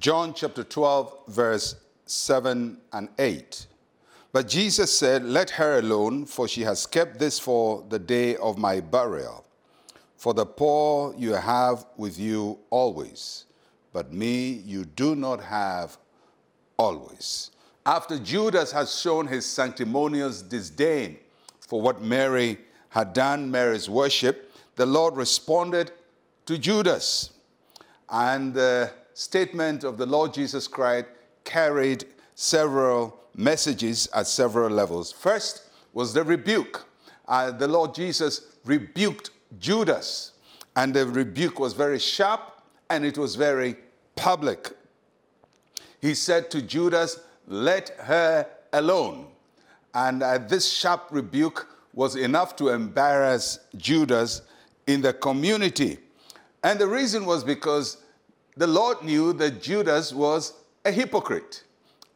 John chapter 12, verse 7 and 8. But Jesus said, Let her alone, for she has kept this for the day of my burial. For the poor you have with you always, but me you do not have always. After Judas has shown his sanctimonious disdain for what Mary had done, Mary's worship, the Lord responded to Judas. And the statement of the Lord Jesus Christ carried several messages at several levels. First was the rebuke. Uh, the Lord Jesus rebuked Judas, and the rebuke was very sharp and it was very public. He said to Judas, Let her alone. And uh, this sharp rebuke was enough to embarrass Judas in the community. And the reason was because the Lord knew that Judas was a hypocrite.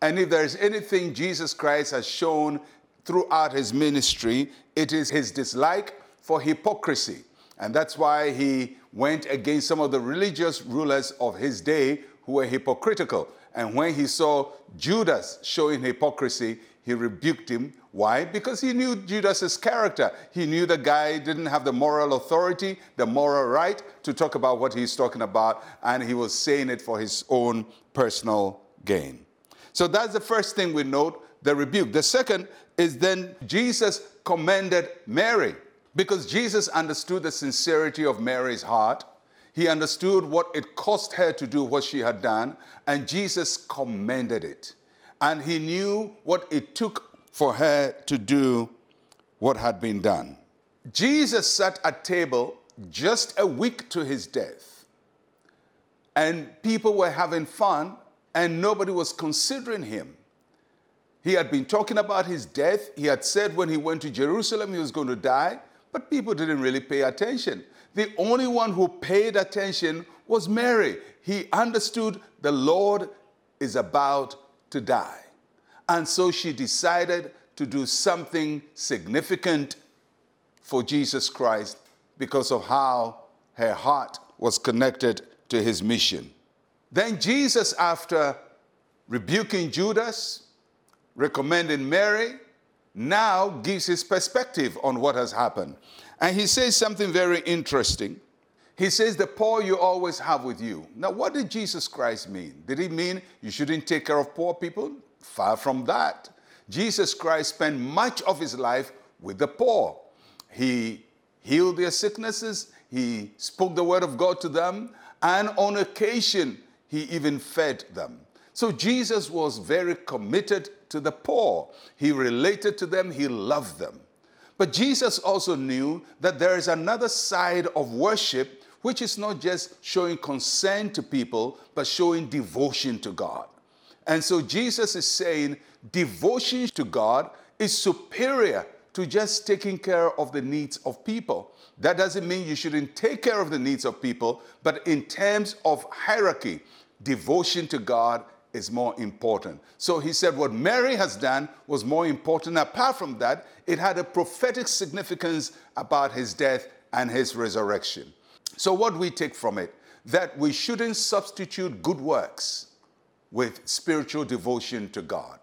And if there's anything Jesus Christ has shown throughout his ministry, it is his dislike for hypocrisy. And that's why he went against some of the religious rulers of his day who were hypocritical. And when he saw Judas showing hypocrisy, he rebuked him. Why? Because he knew Judas's character. He knew the guy didn't have the moral authority, the moral right to talk about what he's talking about, and he was saying it for his own personal gain. So that's the first thing we note the rebuke. The second is then Jesus commended Mary because Jesus understood the sincerity of Mary's heart. He understood what it cost her to do what she had done, and Jesus commended it and he knew what it took for her to do what had been done. Jesus sat at table just a week to his death, and people were having fun, and nobody was considering him. He had been talking about his death. He had said when he went to Jerusalem he was going to die, but people didn't really pay attention. The only one who paid attention was Mary. He understood the Lord is about to die. And so she decided to do something significant for Jesus Christ because of how her heart was connected to his mission. Then Jesus, after rebuking Judas, recommending Mary, now gives his perspective on what has happened. And he says something very interesting. He says, The poor you always have with you. Now, what did Jesus Christ mean? Did he mean you shouldn't take care of poor people? Far from that. Jesus Christ spent much of his life with the poor. He healed their sicknesses, he spoke the word of God to them, and on occasion, he even fed them. So Jesus was very committed to the poor. He related to them, he loved them. But Jesus also knew that there is another side of worship which is not just showing concern to people, but showing devotion to God. And so Jesus is saying devotion to God is superior to just taking care of the needs of people. That doesn't mean you shouldn't take care of the needs of people, but in terms of hierarchy, devotion to God is more important. So he said what Mary has done was more important. Apart from that, it had a prophetic significance about his death and his resurrection. So, what we take from it? That we shouldn't substitute good works with spiritual devotion to God.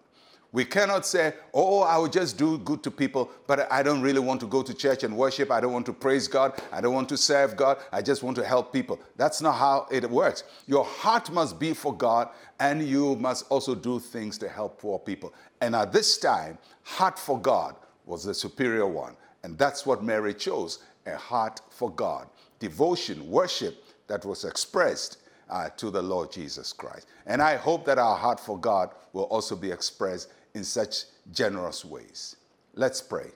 We cannot say, oh, I will just do good to people, but I don't really want to go to church and worship. I don't want to praise God. I don't want to serve God. I just want to help people. That's not how it works. Your heart must be for God, and you must also do things to help poor people. And at this time, heart for God was the superior one. And that's what Mary chose a heart for God devotion, worship that was expressed uh, to the Lord Jesus Christ. And I hope that our heart for God will also be expressed in such generous ways. Let's pray.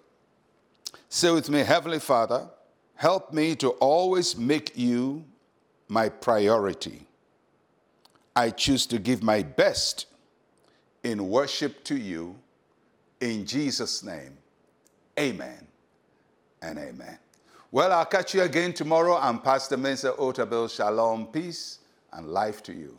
Say with me, Heavenly Father, help me to always make you my priority. I choose to give my best in worship to you. In Jesus' name, amen and amen. Well, I'll catch you again tomorrow. I'm Pastor Mensa Otabil. Shalom, peace, and life to you.